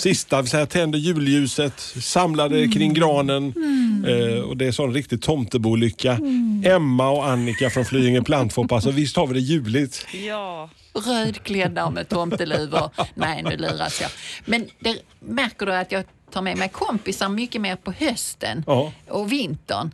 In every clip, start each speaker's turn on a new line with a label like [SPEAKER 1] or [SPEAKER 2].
[SPEAKER 1] sista. Vi säger, tände julljuset, samlade kring granen eh, och det är sån riktig tomtebolycka. Emma och Annika från Flyinge Plantfop, alltså visst har vi det juligt?
[SPEAKER 2] Ja.
[SPEAKER 3] Rödklädda med tomteluvor. Nej, nu luras jag. Men det, märker du att jag tar med mig kompisar mycket mer på hösten
[SPEAKER 1] Ja.
[SPEAKER 3] och vintern?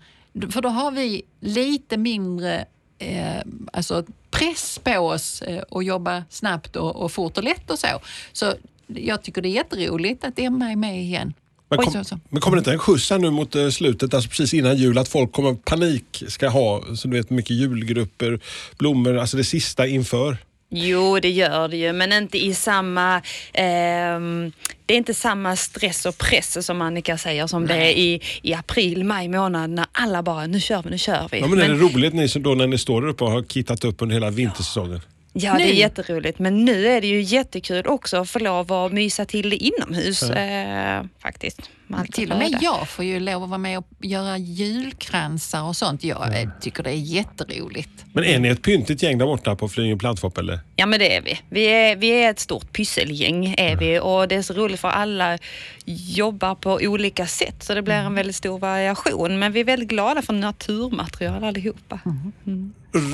[SPEAKER 3] För då har vi lite mindre eh, alltså press på oss eh, att jobba snabbt och, och fort och lätt och så. Så jag tycker det är jätteroligt att Emma är med igen.
[SPEAKER 1] Men,
[SPEAKER 3] Oj,
[SPEAKER 1] kom,
[SPEAKER 3] så, så.
[SPEAKER 1] men kommer det inte en skjuts här nu mot eh, slutet, alltså precis innan jul, att folk kommer panik ska ha så du vet mycket julgrupper, blommor, alltså det sista inför?
[SPEAKER 2] Jo, det gör det ju, men inte i samma... ehm, det är inte samma stress och press som Annika säger som det är i, i april, maj månad när alla bara nu kör vi, nu kör vi.
[SPEAKER 1] Ja, men är det roligt ni som då när ni står där uppe och har kittat upp under hela vintersäsongen?
[SPEAKER 2] Ja, det är
[SPEAKER 3] Nu.
[SPEAKER 2] jätteroligt. Men nu är det ju jättekul också att få lov att mysa till det inomhus eh, faktiskt.
[SPEAKER 3] Till och med jag får ju lov att vara med och göra julkransar och sånt. Jag eh, tycker det är jätteroligt.
[SPEAKER 1] Men är ni ett pyntigt gäng där borta på Flyinge Plantfop eller?
[SPEAKER 2] Ja men det är vi. Vi är, vi är ett stort pysselgäng är vi och det är så roligt för alla jobbar på olika sätt så det blir en väldigt stor variation. Men vi är väldigt glada för naturmaterial allihopa.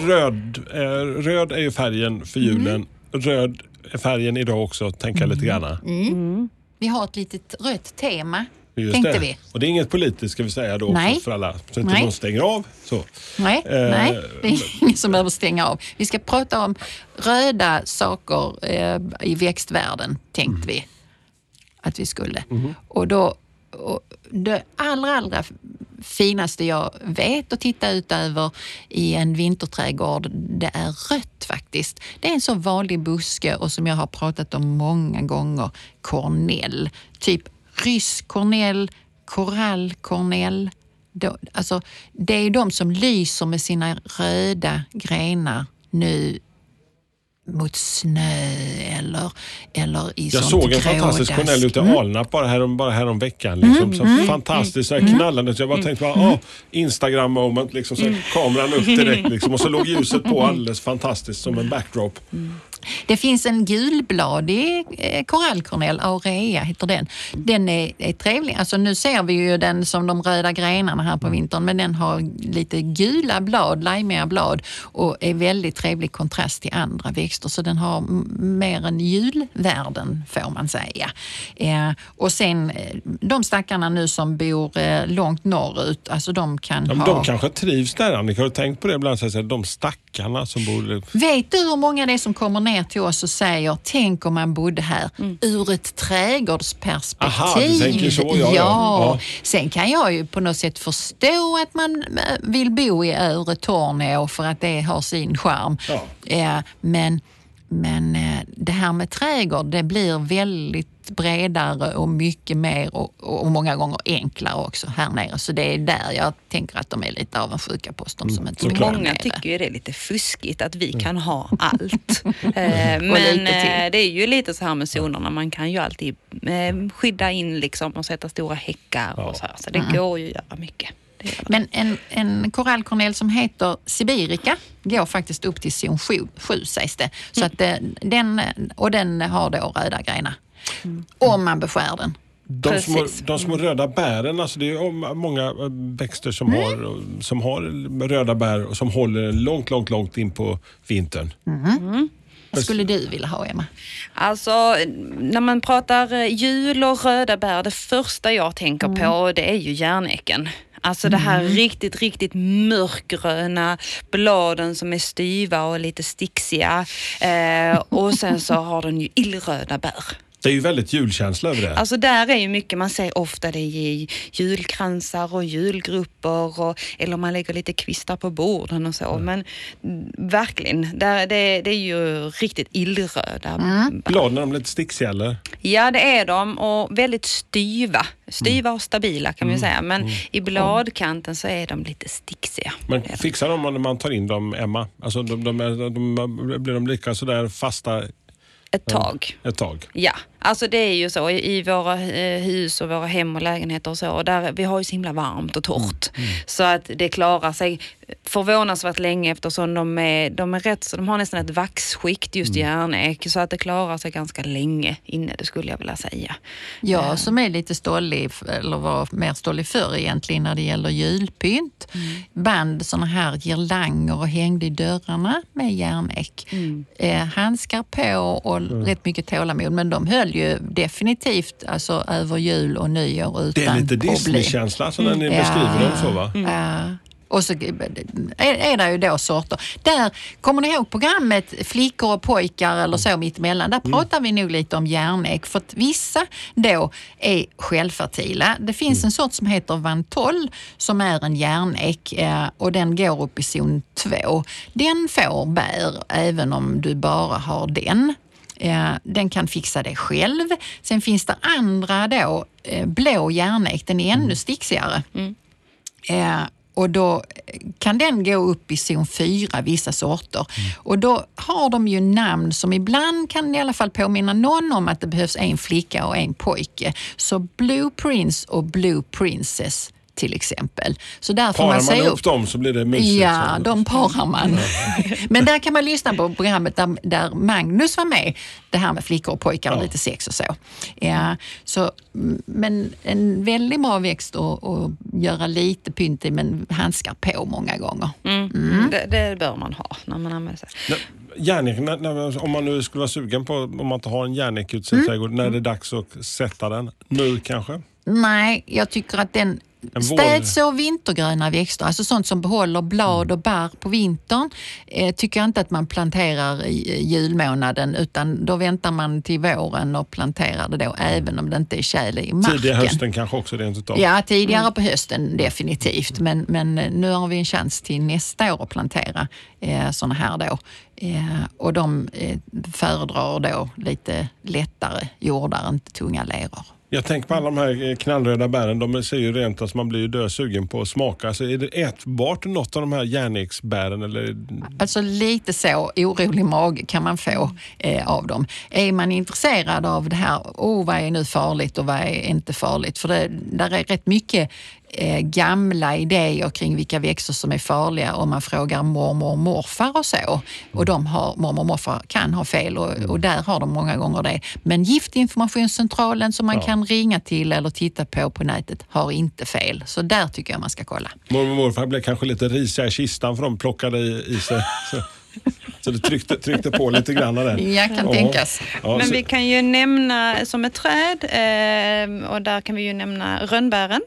[SPEAKER 1] Röd, eh, röd är ju färgen för julen. Röd är färgen idag också, tänker jag lite grann.
[SPEAKER 3] Vi har ett litet rött tema,
[SPEAKER 1] Just
[SPEAKER 3] tänkte
[SPEAKER 1] det.
[SPEAKER 3] vi.
[SPEAKER 1] Och det är inget politiskt ska vi säga då
[SPEAKER 3] Nej.
[SPEAKER 1] för alla. Så inte
[SPEAKER 3] Nej.
[SPEAKER 1] någon stänger av. Så.
[SPEAKER 3] Nej,
[SPEAKER 1] Eh,
[SPEAKER 3] nej, det är ingen som behöver stänga av. Vi ska prata om röda saker eh, i växtvärlden, tänkte vi att vi skulle. Och då, och det allra, allra finaste jag vet att titta ut över i en vinterträdgård, det är rött faktiskt. Det är en så vanlig buske och som jag har pratat om många gånger, kornell. Typ rysk kornell, korallkornell. Då, alltså, det är de som lyser med sina röda grenar nu mot snö eller, eller i
[SPEAKER 1] Jag såg en fantastisk. Cornell ute i
[SPEAKER 3] Mm.
[SPEAKER 1] Alnarp bara, här, bara här om veckan. Liksom, så fantastiskt, så här knallande. Så jag bara tänkte, bara, ah, Instagram moment, liksom, så kameran upp direkt. Liksom, och så låg ljuset på alldeles fantastiskt som en backdrop.
[SPEAKER 3] Det finns en gulbladig eh, korallkornell, aurea heter den. Den är, är trevlig. Alltså nu ser vi ju den som de röda grenarna här på vintern men den har lite gula blad, lajmiga blad och är väldigt trevlig kontrast till andra växter så den har mer än julvärden får man säga. Eh, och sen eh, de stackarna nu som bor eh, långt norrut, alltså de kan
[SPEAKER 1] Ja,
[SPEAKER 3] ha...
[SPEAKER 1] de kanske trivs där Annika, har du tänkt på det ibland? Så här, de stackarna som bor...
[SPEAKER 3] Vet du hur många det är som kommer ner till oss och säger tänk om man bodde här ur ett trädgårdsperspektiv?
[SPEAKER 1] Aha, du tänker så, ja, ja. Ja.
[SPEAKER 3] Sen kan jag ju på något sätt förstå att man eh, vill bo i Övre Torneå för att det har sin charm.
[SPEAKER 1] Ja.
[SPEAKER 3] Men, men eh, det här med trädgård, det blir väldigt bredare och mycket mer och, och många gånger enklare också här nere. Så det är där jag tänker att de är lite avundsjuka på oss, de som inte där
[SPEAKER 2] Många
[SPEAKER 3] nere.
[SPEAKER 2] tycker ju det är lite fuskigt att vi kan ha allt. Eh,
[SPEAKER 3] lite
[SPEAKER 2] Men eh, det är ju lite så här med zonerna, man kan ju alltid skydda in liksom och sätta stora häckar och så här. Så det går ju att göra mycket.
[SPEAKER 3] Men en, en korallkornell som heter Sibirica går faktiskt upp till zon 7, 7 sägs det. Så att det, den, och den har då röda grenar. Om man beskär den.
[SPEAKER 1] De små,
[SPEAKER 2] Precis.
[SPEAKER 1] de små röda bären, alltså det är många eh, växter som,
[SPEAKER 3] Mm.
[SPEAKER 1] har, som har röda bär och som håller långt, långt, långt in på vintern.
[SPEAKER 3] Vad skulle du vilja ha, Emma?
[SPEAKER 2] Alltså, när man pratar eh, jul och röda bär, det första jag tänker på det är ju järnäcken. Alltså det här riktigt, riktigt mörkgröna bladen som är styva och lite sticksiga. Eh, och sen så har den ju illröda bär.
[SPEAKER 1] Det är ju väldigt julkänsla över det.
[SPEAKER 2] Alltså där är ju mycket, man ser ofta det i julkransar och julgrupper och, eller man lägger lite kvistar på borden och så. Men mm, verkligen, där, det, det är ju riktigt illröda.
[SPEAKER 3] Mm.
[SPEAKER 1] Bladen är de lite sticksiga eller?
[SPEAKER 2] Ja, det är de och väldigt styva. Styva och stabila kan man säga. Men i bladkanten så är de lite sticksiga.
[SPEAKER 1] Men fixar de när man tar in dem, Emma? Alltså de, de, är- de, blir de lika sådär fasta
[SPEAKER 2] Ett tag.
[SPEAKER 1] ett tag?
[SPEAKER 2] Ja, alltså det är ju så i, i våra eh, hus och våra hem och lägenheter och så. Och där, vi har ju så himla varmt och torrt. Så att det klarar sig förvånansvärt länge eftersom de är, de är rätt så de har nästan ett vaxskikt just järnek. Så att det klarar sig ganska länge inne, det skulle jag vilja säga.
[SPEAKER 3] Jag som är lite stollig, eller var mer stollig förr egentligen när det gäller julpynt. Band såna här girlanger och hängde i dörrarna med järnek. Eh, handskar på och rätt mycket tålamod. Men de höll ju definitivt alltså, över jul och nyår utan
[SPEAKER 1] Det är lite
[SPEAKER 3] problem.
[SPEAKER 1] Disney-känsla så när ni
[SPEAKER 3] Ja.
[SPEAKER 1] beskriver dem så va?
[SPEAKER 3] Ja. Och så är, är det ju då sorter. Där, kommer ni ihåg programmet Flickor och pojkar eller så mittemellan? Där pratar vi nog lite om järnek för att vissa då är självfertila. Det finns en sort som heter Vantol som är en järnek eh, och den går upp i zon 2. Den får bär även om du bara har den. Eh, Den kan fixa det själv. Sen finns det andra då, eh, blå järnek, den är ännu sticksigare. Eh, och då kan den gå upp i zon 4, vissa sorter. Och då har de ju namn som ibland kan i alla fall påminna någon om att det behövs en flicka och en pojke. Så Blue Prince och Blue Princess till exempel. Så där får
[SPEAKER 1] Parar
[SPEAKER 3] man
[SPEAKER 1] ihop
[SPEAKER 3] upp.
[SPEAKER 1] dem så blir det mysigt.
[SPEAKER 3] Ja,
[SPEAKER 1] så.
[SPEAKER 3] de parar man. Men där kan man lyssna på programmet där, där Magnus var med. Det här med flickor och pojkar och
[SPEAKER 1] Ja.
[SPEAKER 3] lite sex och så. Ja, så. mm, Men en väldigt bra växt att att göra lite pynt i, men handskar på många gånger.
[SPEAKER 2] Mm. Det, det bör man ha när man använder sig.
[SPEAKER 1] Nej, Järnek, när, när, om man nu skulle vara sugen på, om man inte har en järnek ute i
[SPEAKER 3] Mm.
[SPEAKER 1] sin trädgård, när är det dags att sätta den? Nu kanske?
[SPEAKER 3] Nej, jag tycker att den Städså vintergröna växter, alltså sånt som behåller blad och barr på vintern, eh, tycker jag inte att man planterar i julmånaden utan då väntar man till våren och planterar det då även om det inte är tjäle i marken.
[SPEAKER 1] Tidiga hösten kanske också rent utav.
[SPEAKER 3] Ja, tidigare på hösten definitivt. Men, men eh, nu har vi en chans till nästa år att plantera eh, sådana här då. Eh, och de eh, föredrar då lite lättare jordar, inte tunga leror.
[SPEAKER 1] Jag tänker på alla de här eh, knallröda bären. De ser ju rent, att man blir ju dösugen på att smaka. Alltså, är det ätbart något av de här järnexbären? Eller?
[SPEAKER 3] Alltså lite så orolig mage kan man få eh, av dem. Är man intresserad av det här, oh, vad är nu farligt och vad är inte farligt? För det där är rätt mycket eh, gamla idéer kring vilka växter som är farliga om man frågar mormor och morfar och så. Och de har, mormor och morfar kan ha fel och, och där har de många gånger det. Men Giftinformationscentralen som man kan ringa till eller titta på på nätet har inte fel. Så där tycker jag man ska kolla.
[SPEAKER 1] Mormor och morfar blev kanske lite risiga i kistan för de plockade i, i sig. Så, så det tryckte, tryckte på lite grann där.
[SPEAKER 3] Ja, kan
[SPEAKER 1] Ja.
[SPEAKER 3] tänkas.
[SPEAKER 1] Ja,
[SPEAKER 2] Men
[SPEAKER 1] så-
[SPEAKER 2] vi kan ju nämna som ett träd eh, och där kan vi ju nämna rönnbären.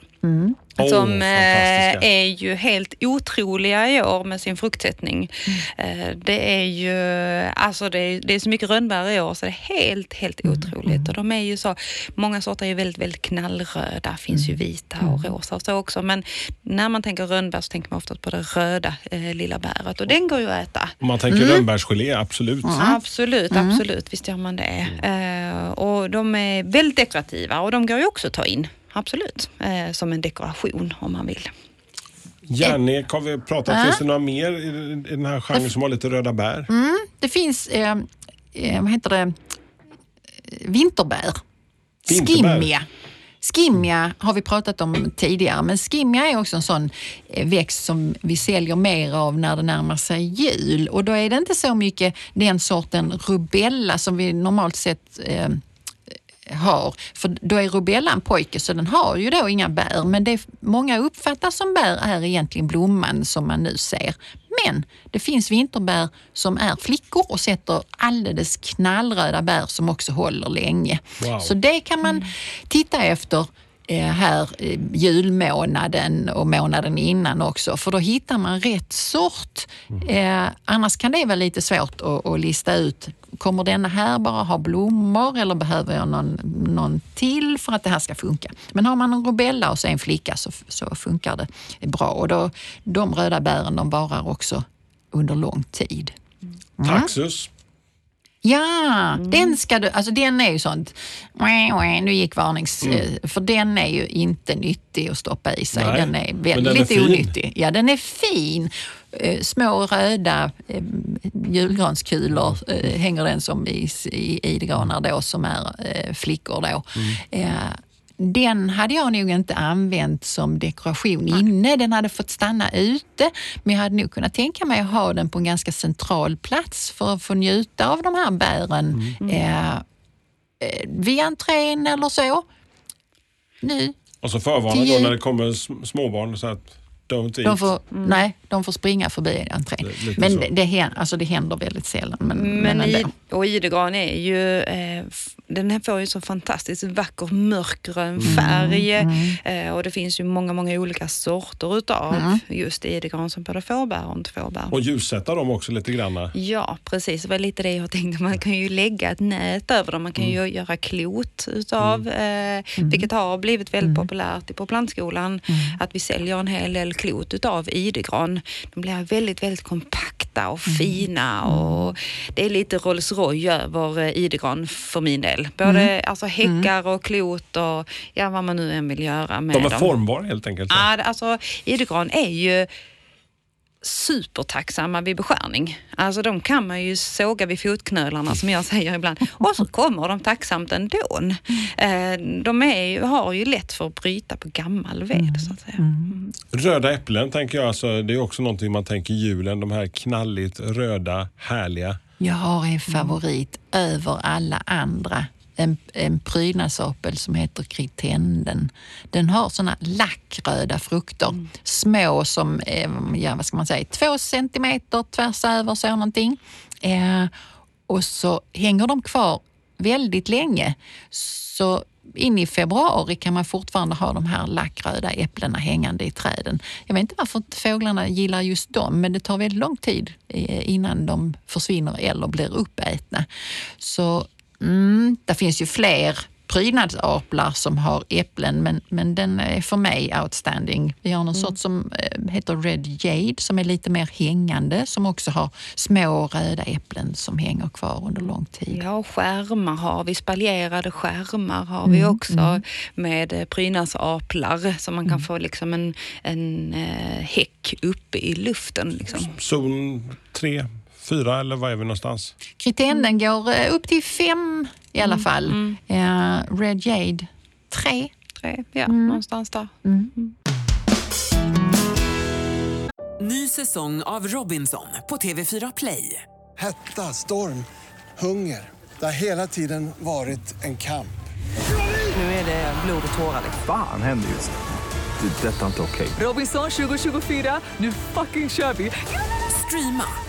[SPEAKER 2] Som
[SPEAKER 1] fantastiska.
[SPEAKER 2] är ju helt otroliga i år med sin fruktsättning.
[SPEAKER 1] Mm.
[SPEAKER 2] Eh, det är ju, alltså det är, det är så mycket rönnbär i år så det är helt, helt
[SPEAKER 1] Mm.
[SPEAKER 2] otroligt. Och de är ju så, många sorter är ju väldigt, väldigt knallröda, finns
[SPEAKER 1] Mm.
[SPEAKER 2] ju vita och rosa och så också. Men när man tänker rönnbär så tänker man ofta på det röda eh, lilla bäret och den går ju att äta.
[SPEAKER 1] Om man tänker rönnbärsgelé, absolut.
[SPEAKER 2] Absolut, absolut. Visst gör man det. Eh, och de är väldigt dekorativa och de går ju också att ta in. Absolut. Eh, som en dekoration om man vill.
[SPEAKER 1] Järnek har vi pratat
[SPEAKER 3] Ja.
[SPEAKER 1] Finns det några mer i, i den här genren som har lite röda bär?
[SPEAKER 3] Det finns, eh, eh, vad heter det, vinterbär.
[SPEAKER 1] Vinterbär.
[SPEAKER 3] Skimmia. Skimmia har vi pratat om tidigare, men skimmia är också en sån eh, växt som vi säljer mer av när det närmar sig jul. Och då är det inte så mycket den sorten rubella som vi normalt sett eh, har. För då är rubella en pojke så den har ju då inga bär. Men det många uppfattar som bär är egentligen blomman som man nu ser. Men det finns vinterbär som är flickor och sätter alldeles knallröda bär som också håller länge.
[SPEAKER 1] Wow.
[SPEAKER 3] Så det kan man titta efter här eh, julmånaden och månaden innan också, för då hittar man rätt sort. Eh, annars kan det vara lite svårt att, att lista ut Kommer denna här bara ha blommor eller behöver jag någon, någon till för att det här ska funka? Men har man en rubella och så en flicka så, så funkar det bra. Och då, de röda bären de varar också under lång tid.
[SPEAKER 1] Taxus.
[SPEAKER 3] Ja, den ska du, alltså den är ju sånt, nu gick varnings, eh, för den är ju inte nyttig att stoppa i sig.
[SPEAKER 1] Nej,
[SPEAKER 3] den är väldigt
[SPEAKER 1] den är
[SPEAKER 3] onyttig. Ja, den är fin. Eh, Små röda eh, julgranskulor hänger den som i, i idegranar då som är flickor då. Eh, den hade jag nog inte använt som dekoration inne. Den hade fått stanna ute. Men jag hade nog kunnat tänka mig att ha den på en ganska central plats för att få njuta av de här bären eh, eh, vid entrén eller så. Nu,
[SPEAKER 1] Och så förvarna då när det kommer sm- småbarn så att don't eat.
[SPEAKER 3] de får, nej, de får springa förbi entrén.
[SPEAKER 1] Lite
[SPEAKER 3] Men
[SPEAKER 1] så.
[SPEAKER 3] det, det, händer, alltså det händer väldigt sällan. Men, men,
[SPEAKER 2] Men i, och idegran är ju, eh, f- den här får ju så fantastiskt vacker mörkgrön färg eh, och det finns ju många, många olika sorter utav just idegran som både fåbär och inte fåbär.
[SPEAKER 1] Och ljussätta dem också lite grann.
[SPEAKER 2] Ja, precis. Det var lite det jag tänkte. Man kan ju lägga ett nät över dem. Man kan ju göra klot utav, eh, vilket har blivit väldigt populärt på plantskolan. Att vi säljer en hel del klot utav idegran. De blir väldigt, väldigt kompakta och fina och det är lite Rolls Royce över idegran för min del. Både alltså häckar och klot och ja, vad man nu än vill göra med
[SPEAKER 1] De är
[SPEAKER 2] dem.
[SPEAKER 1] formbara helt enkelt.
[SPEAKER 2] Ja, alltså idegran är ju supertacksamma vid beskärning. Alltså de kan man ju såga vid fotknölarna som jag säger ibland och så kommer de tacksamt ändå. Eh, De är, har ju lätt för att bryta på gammal ved så att säga.
[SPEAKER 1] Röda äpplen tänker jag, alltså, det är också någonting man tänker julen. De här knalligt röda, härliga.
[SPEAKER 3] Jag har en favorit över alla andra. En, en prydnadsapel som heter kritenden. Den har såna lackröda frukter. Små som, eh, ja, vad ska man säga, två centimeter tvärs över så någonting. Eh, och så hänger de kvar väldigt länge. Så in i februari kan man fortfarande ha de här lackröda äpplena hängande i träden. Jag vet inte varför fåglarna gillar just dem, men det tar väldigt lång tid eh, innan de försvinner eller blir uppätna. Så mm, det finns ju fler prydnadsaplar som har äpplen, men, men den är för mig outstanding. Vi har någon sort som eh, heter Red Jade som är lite mer hängande, som också har små röda äpplen som hänger kvar under lång tid.
[SPEAKER 2] Ja, och skärmar har vi. Spaljerade skärmar har vi också med eh, prydnadsaplar så man kan få liksom en, en eh, häck uppe i luften. Liksom.
[SPEAKER 1] Zon 3, 4 eller var är vi någonstans?
[SPEAKER 3] Kritenden går eh, upp till fem i alla fall. Eh, Red Jade tre.
[SPEAKER 2] Tre, ja, någonstans där.
[SPEAKER 4] Ny säsong av Robinson på TV4 Play.
[SPEAKER 5] Hetta, storm, hunger. Det har hela tiden varit en kamp.
[SPEAKER 4] Nu är det blod och tårar.
[SPEAKER 6] Fan händer just. Det. är Detta är inte okej.
[SPEAKER 4] Robinson 2024, nu fucking kör vi! Streama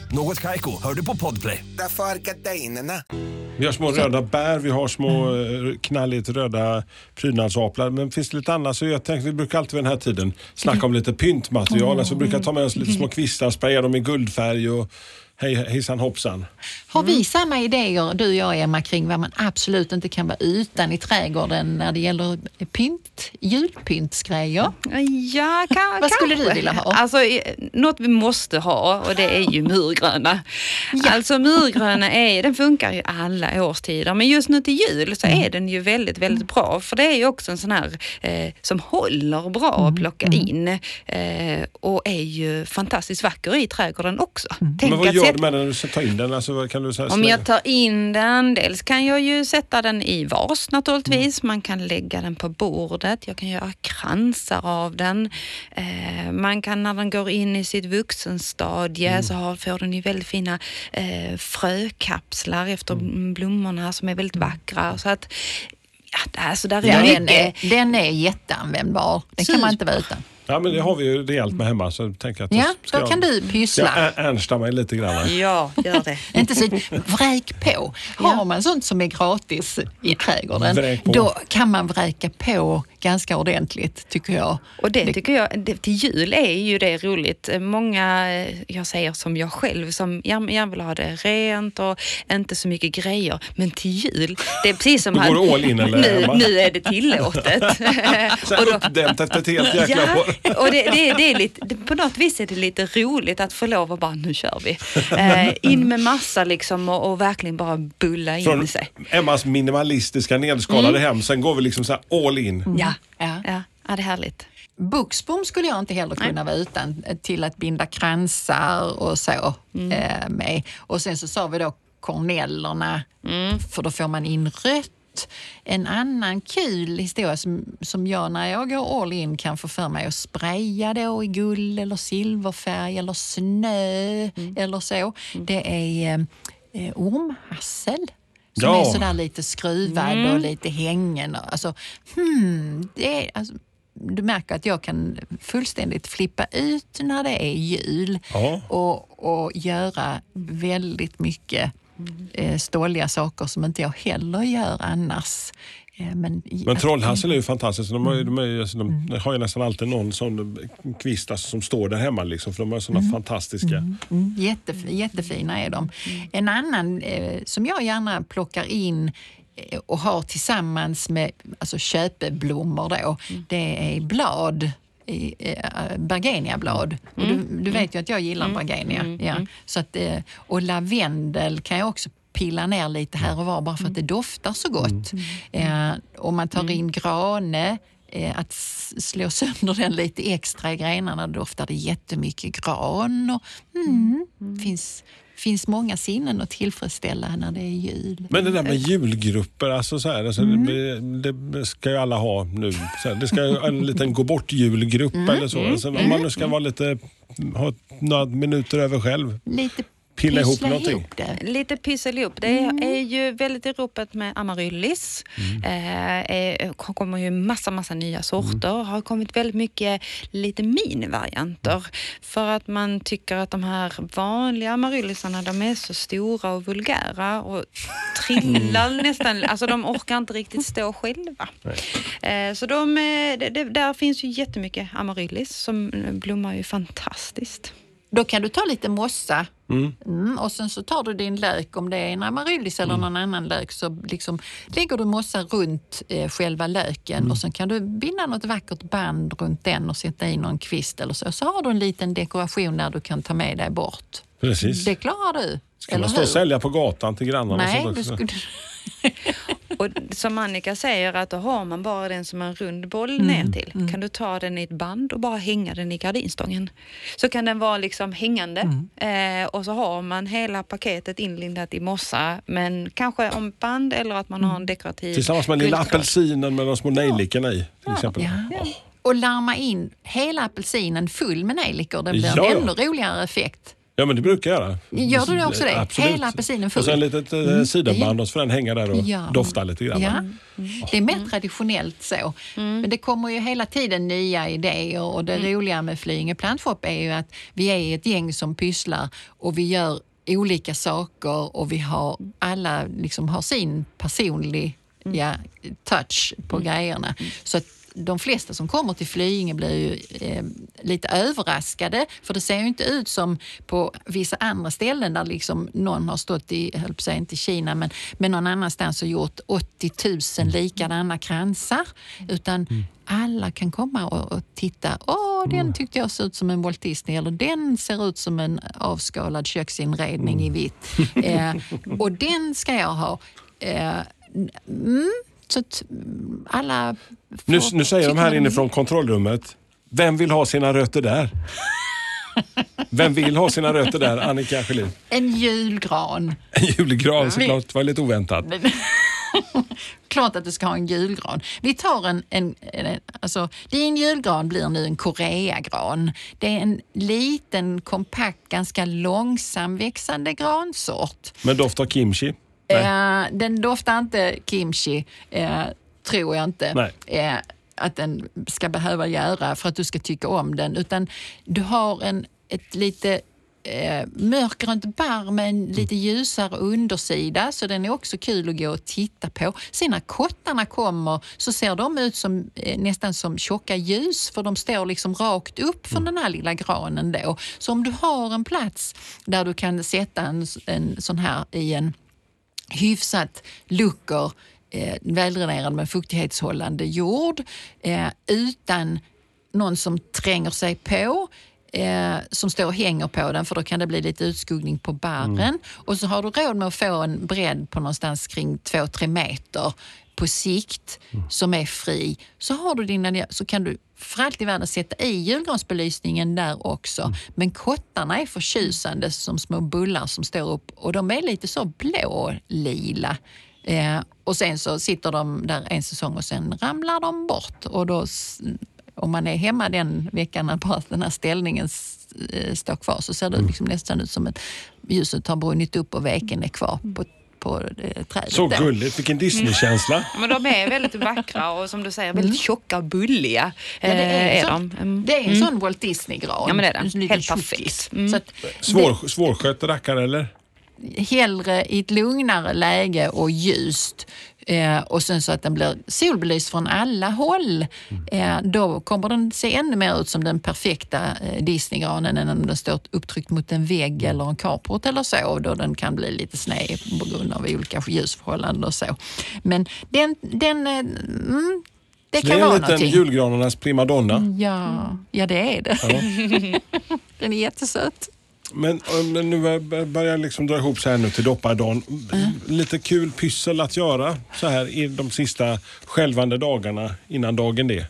[SPEAKER 7] Något Kaiko, hör du på Podplay.
[SPEAKER 8] Därför är gardinerna.
[SPEAKER 1] Vi har små röda bär, vi har små eh, knalligt röda prydnadsaplar. Men finns det lite annat så jag tänkte, vi brukar alltid vid den här tiden snacka om lite pyntmaterial. Alltså vi brukar ta med oss lite små kvistar, spraya dem i guldfärg och hej, hejsan hoppsan.
[SPEAKER 3] Har vi samma idéer, du och jag Emma, kring vad man absolut inte kan vara utan i trädgården när det gäller pynt, julpyntsgrejer?
[SPEAKER 2] Ja, kan,
[SPEAKER 3] Vad skulle du vilja ha?
[SPEAKER 2] Alltså, något vi måste ha och det är ju murgröna. Alltså murgröna är, den funkar ju alla årstider. Men just nu till jul så
[SPEAKER 3] Mm.
[SPEAKER 2] är den ju väldigt, väldigt bra. För det är ju också en sån här eh, som håller bra
[SPEAKER 3] Mm.
[SPEAKER 2] att plocka in. Eh, och är ju fantastiskt vacker i trädgården också. Tänk
[SPEAKER 1] Men vad
[SPEAKER 2] att
[SPEAKER 1] gör
[SPEAKER 2] sätta-
[SPEAKER 1] du med den när du ska ta in den? Alltså, kan du säga?
[SPEAKER 2] om jag tar in den, dels kan jag ju sätta den i vas naturligtvis. Man kan lägga den på bordet. Jag kan göra kransar av den. Eh, man kan när den går in i sitt vuxenstadie så har, får den ju väldigt fina eh, frökapslar efter blommorna som är väldigt vackra. Så att, ja, alltså där är
[SPEAKER 3] Ja, den,
[SPEAKER 2] mycket.
[SPEAKER 3] är, den är jätteanvändbar. Den kan man inte vara utan.
[SPEAKER 1] Ja, men det har vi ju rejält med hemma. Så jag tänker att
[SPEAKER 3] Ja,
[SPEAKER 1] ska
[SPEAKER 3] då
[SPEAKER 1] jag-
[SPEAKER 3] kan du pyssla.
[SPEAKER 1] jag ä- ernsta mig lite grann?
[SPEAKER 2] Ja, gör det.
[SPEAKER 3] Inte så, vräk på. Har man sånt som är gratis i trädgården, då kan man vräka på ganska ordentligt tycker jag.
[SPEAKER 2] Och det tycker jag, det, till jul är ju det roligt. Många, eh, jag säger som jag själv, som gärna vill ha det rent och inte så mycket grejer. Men till jul, det är precis som
[SPEAKER 1] Då går du all in, eller,
[SPEAKER 2] nu, nu är det tillåtet.
[SPEAKER 1] Så här uppdämt efter ett helt jäkla
[SPEAKER 2] Ja,
[SPEAKER 1] år.
[SPEAKER 2] och det, det, det är lite, på något vis är det lite roligt att få lov att bara, nu kör vi. Eh, in med massa liksom och, och verkligen bara bulla in
[SPEAKER 1] Från
[SPEAKER 2] sig.
[SPEAKER 1] Emmas minimalistiska nedskalade
[SPEAKER 2] Mm.
[SPEAKER 1] hem. Sen går vi liksom så här all in.
[SPEAKER 2] Ja,
[SPEAKER 3] Ja.
[SPEAKER 2] ja, ja, det är härligt.
[SPEAKER 3] Buxbom skulle jag inte heller kunna vara utan eh, till att binda kransar och så
[SPEAKER 2] Mm.
[SPEAKER 3] eh, med. Och sen så sa vi då kornellerna,
[SPEAKER 2] Mm.
[SPEAKER 3] för då får man in rött. En annan kul historia som, som jag när jag går all in kan få för mig att spraya då i guld eller silverfärg eller snö
[SPEAKER 2] Mm.
[SPEAKER 3] eller så. Det är eh, ormhassel. Som
[SPEAKER 1] Ja.
[SPEAKER 3] är sådär lite skruvad och lite hängen. Alltså, hmm, det är, alltså, du märker att jag kan fullständigt flippa ut när det är jul
[SPEAKER 1] Ja.
[SPEAKER 3] och, och göra väldigt mycket eh, ståliga saker som inte jag heller gör annars. Eh, men
[SPEAKER 1] Men trollhassel är ju fantastiskt. De har ju, de ju, alltså, de har ju nästan alltid någon sån kvist alltså, som står där hemma. Liksom, för de är såna fantastiska.
[SPEAKER 3] Mm, jättef jättefina är de. En annan eh, som jag gärna plockar in eh, och har tillsammans med alltså köpeblommor då, det är blad. i, eh, Bergeniablad. Och du, du vet ju att jag gillar bergenia. Ja. Så att, eh, och lavendel kan jag också pilla ner lite här och var bara för att det doftar så gott. Eh, om man tar in grane, eh, att slå sönder den lite extra i grenarna, då doftar det jättemycket gran. Och, mm, finns, finns många sinnen att tillfredsställa när det är jul.
[SPEAKER 1] Men det där med julgrupper, alltså så här, alltså, det, det ska ju alla ha nu. Så här, det ska ju en liten gå bort-julgrupp eller så. Alltså, om man nu ska vara lite, ha några minuter över själv.
[SPEAKER 3] Lite
[SPEAKER 1] Pilla ihop någonting.
[SPEAKER 3] det.
[SPEAKER 2] Lite pyssel ihop. Det är, är ju väldigt i ropet med amaryllis. Eh, är, kommer ju massa, massa nya sorter. Har kommit väldigt mycket lite minivarianter. För att man tycker att de här vanliga amaryllisarna, de är så stora och vulgära och trillar nästan. Alltså de orkar inte riktigt stå själva. Eh, så de, eh, det, det, där finns ju jättemycket amaryllis som blommar ju fantastiskt.
[SPEAKER 3] Då kan du ta lite mossa mm, och sen så tar du din lök, om det är en amaryllis eller någon annan lök, så liksom lägger du mossa runt eh, själva löken och sen kan du binda något vackert band runt den och sätta in någon kvist eller så. Så har du en liten dekoration där du kan ta med dig bort.
[SPEAKER 1] Precis.
[SPEAKER 3] Det klarar du.
[SPEAKER 1] Ska man stå och sälja på gatan till grannarna? och
[SPEAKER 3] Nej,
[SPEAKER 1] sånt
[SPEAKER 3] du
[SPEAKER 1] också?
[SPEAKER 3] skulle...
[SPEAKER 2] Och som Annika säger, att då har man bara den som en rund boll
[SPEAKER 3] Mm,
[SPEAKER 2] ner till. Kan du ta den i ett band och bara hänga den i gardinstången. Så kan den vara liksom hängande
[SPEAKER 3] Mm.
[SPEAKER 2] eh, och så har man hela paketet inlindat i mossa, men kanske om band eller att man har
[SPEAKER 3] Mm.
[SPEAKER 2] en dekorativ
[SPEAKER 1] Tillsammans med lilla
[SPEAKER 2] skyltkrage.
[SPEAKER 1] apelsinen med de små nejlikorna i. Till exempel.
[SPEAKER 3] Ja. Och larma in hela apelsinen full med nejlikor. Det blir
[SPEAKER 1] Ja, ja.
[SPEAKER 3] en ännu roligare effekt.
[SPEAKER 1] Ja men det brukar jag göra.
[SPEAKER 3] Gör du det också det?
[SPEAKER 1] Absolut.
[SPEAKER 3] Hela apelsinen full?
[SPEAKER 1] Och sen ett litet mm. sidenband och så får den hänga där och
[SPEAKER 3] Ja.
[SPEAKER 1] dofta lite grann.
[SPEAKER 3] Ja. Det är mer traditionellt så. Men det kommer ju hela tiden nya idéer och det roliga med Flyinge plantshop är ju att vi är ett gäng som pysslar och vi gör olika saker och vi har alla liksom har sin personlig ja, touch på grejerna. Så att de flesta som kommer till Flyinge blir ju eh, lite överraskade för det ser ju inte ut som på vissa andra ställen där liksom någon har stått i, höll på säga inte Kina, men, men någon annanstans och gjort 80 000 likadana kransar. Utan alla kan komma och, och titta. Åh, den tyckte jag såg ut som en Walt Disney eller den ser ut som en avskalad köksinredning i vitt. Eh, och den ska jag ha. Eh, mm, så att mm, alla...
[SPEAKER 1] Nu, nu säger de här inifrån kontrollrummet, vem vill ha sina rötter där? Vem vill ha sina rötter där, Annika Schelin?
[SPEAKER 3] En julgran.
[SPEAKER 1] En julgran såklart, det var lite oväntat.
[SPEAKER 3] Klart att du ska ha en julgran. Vi tar en, en, en alltså din julgran blir nu en koreagran. Det är en liten, kompakt, ganska långsam växande gransort.
[SPEAKER 1] Med doft av kimchi?
[SPEAKER 3] Eh, den doftar inte kimchi, eh, tror jag inte. Eh, att den ska behöva göra för att du ska tycka om den. Utan du har en, ett lite eh, mörkgrönt barr med en lite ljusare undersida så den är också kul att gå och titta på. Sen när kottarna kommer så ser de ut som, eh, nästan som tjocka ljus för de står liksom rakt upp från den här lilla granen då. Så om du har en plats där du kan sätta en, en sån här i en hyfsat lucker, eh, väldränerad med fuktighetshållande jord eh, utan någon som tränger sig på eh, som står och hänger på den för då kan det bli lite utskuggning på barren. Och så har du råd med att få en bredd på någonstans kring 2-3 meter på sikt som är fri. Så, har du dina, så kan du för allt i världen sätta i julgransbelysningen där också. Men kottarna är förtjusande som små bullar som står upp och de är lite så blå-lila. Eh, och sen så sitter de där en säsong och sen ramlar de bort. Och då, om man är hemma den veckan när bara den här ställningen eh, står kvar så ser det liksom nästan ut som att ljuset har brunnit upp och veken är kvar på, på eh, trädet.
[SPEAKER 1] Så gulligt, vilken Disney-känsla.
[SPEAKER 2] Men de är väldigt vackra och som du säger väldigt tjocka och bulliga.
[SPEAKER 3] Mm. Ja, det är,
[SPEAKER 2] eh, är
[SPEAKER 3] så,
[SPEAKER 2] de. Mm.
[SPEAKER 3] det är en sån Walt Disney-gran.
[SPEAKER 2] Ja, men det är det.
[SPEAKER 3] En liten
[SPEAKER 2] Helt perfekt. Mm.
[SPEAKER 3] Så att
[SPEAKER 1] Svår, svårskött rackare eller?
[SPEAKER 3] hellre i ett lugnare läge och ljust eh, och sen så att den blir solbelyst från alla håll. Eh, då kommer den se ännu mer ut som den perfekta eh, Disneygranen än om den står upptryckt mot en vägg eller en carport eller så då den kan bli lite sned på grund av olika ljusförhållanden och så. Men den, den eh, mm, det
[SPEAKER 1] Det
[SPEAKER 3] kan
[SPEAKER 1] är en liten julgranarnas primadonna.
[SPEAKER 3] Ja, ja, det är det. den är jättesöt.
[SPEAKER 1] Men, men nu börjar jag liksom dra ihop så här nu till dopparedagen. Lite kul pyssel att göra så här i de sista skälvande dagarna innan dagen det.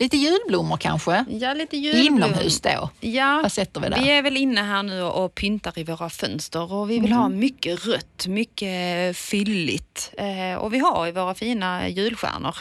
[SPEAKER 3] Lite julblommor kanske?
[SPEAKER 2] Ja, lite julblom.
[SPEAKER 3] Inomhus då?
[SPEAKER 2] Ja,
[SPEAKER 3] Vad sätter vi där?
[SPEAKER 2] vi är väl inne här nu och pyntar i våra fönster och vi vill ha mycket rött, mycket fylligt. Eh, och vi har ju våra fina julstjärnor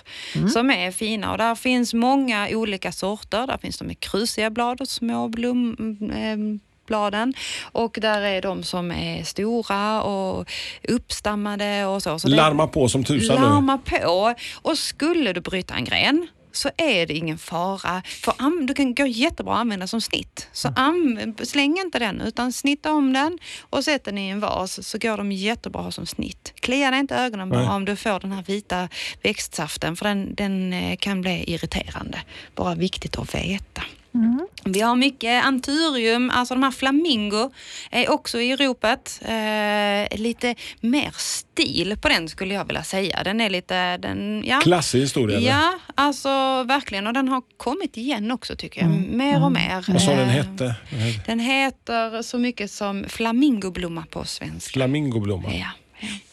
[SPEAKER 2] som är fina och där finns många olika sorter. Där finns de med krusiga blad och små blom, eh, bladen och där är de som är stora och uppstammade och så. så
[SPEAKER 1] Larma på som tusan nu.
[SPEAKER 2] Larma på. Och skulle du bryta en gren så är det ingen fara. För du kan gå jättebra att använda som snitt. Så am- släng inte den utan snitta om den och sätt den i en vas så går de jättebra som snitt. Klia dig inte ögonen bara
[SPEAKER 1] Nej.
[SPEAKER 2] om du får den här vita växtsaften för den, den eh, kan bli irriterande. Bara viktigt att veta. Vi har mycket anturium, alltså de här flamingo är också i ropet. Eh, lite mer stil på den skulle jag vilja säga. Den är lite... Den, ja.
[SPEAKER 1] Klassig historia. eller?
[SPEAKER 2] Ja, alltså verkligen. Och den har kommit igen också tycker jag. Mer och mer.
[SPEAKER 1] Vad sa den
[SPEAKER 2] Eh,
[SPEAKER 1] hette?
[SPEAKER 2] Den heter så mycket som flamingoblomma på svenska.
[SPEAKER 1] Flamingoblomma.
[SPEAKER 2] Ja.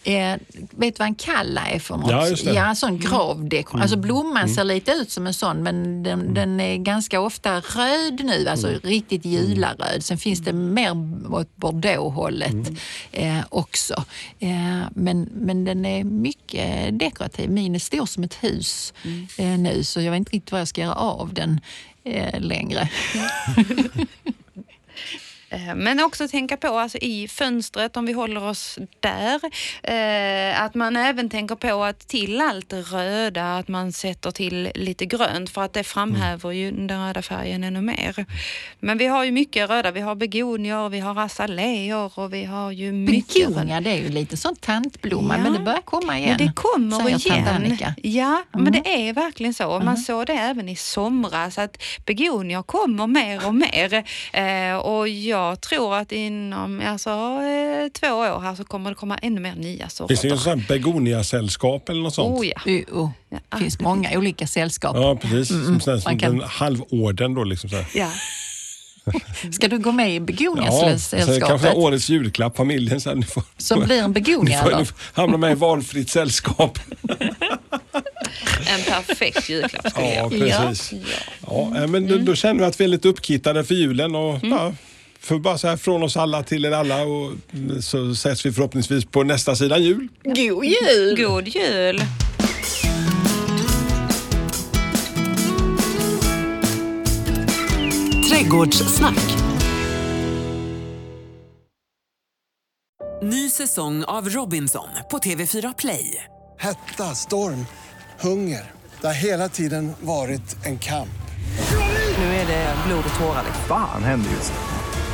[SPEAKER 3] Eh, vet du vad en kalla är för något?
[SPEAKER 1] Ja, just det.
[SPEAKER 3] Ja, en sån gravdekor. Alltså blomman ser lite ut som en sån men den, den är ganska ofta röd nu, alltså riktigt jularöd. Sen finns det mer åt bordeauxhållet eh, också. Eh, men, men den är mycket dekorativ. Min är stor som ett hus eh, nu så jag vet inte riktigt vad jag ska göra av den eh, längre.
[SPEAKER 2] Eh, Men också tänka på alltså i fönstret, om vi håller oss där, eh, att man även tänker på att till allt röda, att man sätter till lite grönt för att det framhäver ju den röda färgen ännu mer. Men vi har ju mycket röda, vi har begonior, vi har azaleor och vi har ju mycket
[SPEAKER 3] Begonia, det är ju lite sån tantblomma
[SPEAKER 2] Ja.
[SPEAKER 3] men det börjar komma igen.
[SPEAKER 2] Men det kommer
[SPEAKER 3] säger
[SPEAKER 2] igen.
[SPEAKER 3] Annika.
[SPEAKER 2] Ja, men det är verkligen så. Man såg det även i somras att begonior kommer mer och mer. Eh, och jag jag tror att inom alltså, eh, två år här så kommer det komma ännu mer nya sorter.
[SPEAKER 1] Finns det något sånt här begoniasällskap eller något sånt?
[SPEAKER 2] Oh ja.
[SPEAKER 3] Det finns många olika sällskap.
[SPEAKER 1] Ja, precis. Som, sån här, som
[SPEAKER 3] kan-
[SPEAKER 1] en halvorden då. Liksom så här.
[SPEAKER 2] ja.
[SPEAKER 3] Ska du gå med i
[SPEAKER 1] Ja,
[SPEAKER 3] begoniasällskapet?
[SPEAKER 1] kanske är årets julklapp, familjen. Så här, ni får,
[SPEAKER 3] Som blir en
[SPEAKER 1] ni
[SPEAKER 3] begonia
[SPEAKER 1] får,
[SPEAKER 3] då?
[SPEAKER 1] ni får hamna med i valfritt sällskap.
[SPEAKER 2] En perfekt julklapp skulle
[SPEAKER 1] Ja,
[SPEAKER 2] jag
[SPEAKER 1] precis. Ja. eh, men då, då känner vi att vi är lite uppkittade för julen. Och, ja, för bara så här från oss alla till er alla och så ses vi förhoppningsvis på nästa sida jul.
[SPEAKER 3] God jul!
[SPEAKER 2] God jul!
[SPEAKER 4] Trädgårdssnack. Ny säsong av Robinson på TV4 Play.
[SPEAKER 5] Hetta, storm, hunger. Det har hela tiden varit en kamp.
[SPEAKER 4] Nu är det blod och tårar.
[SPEAKER 6] Fan händer just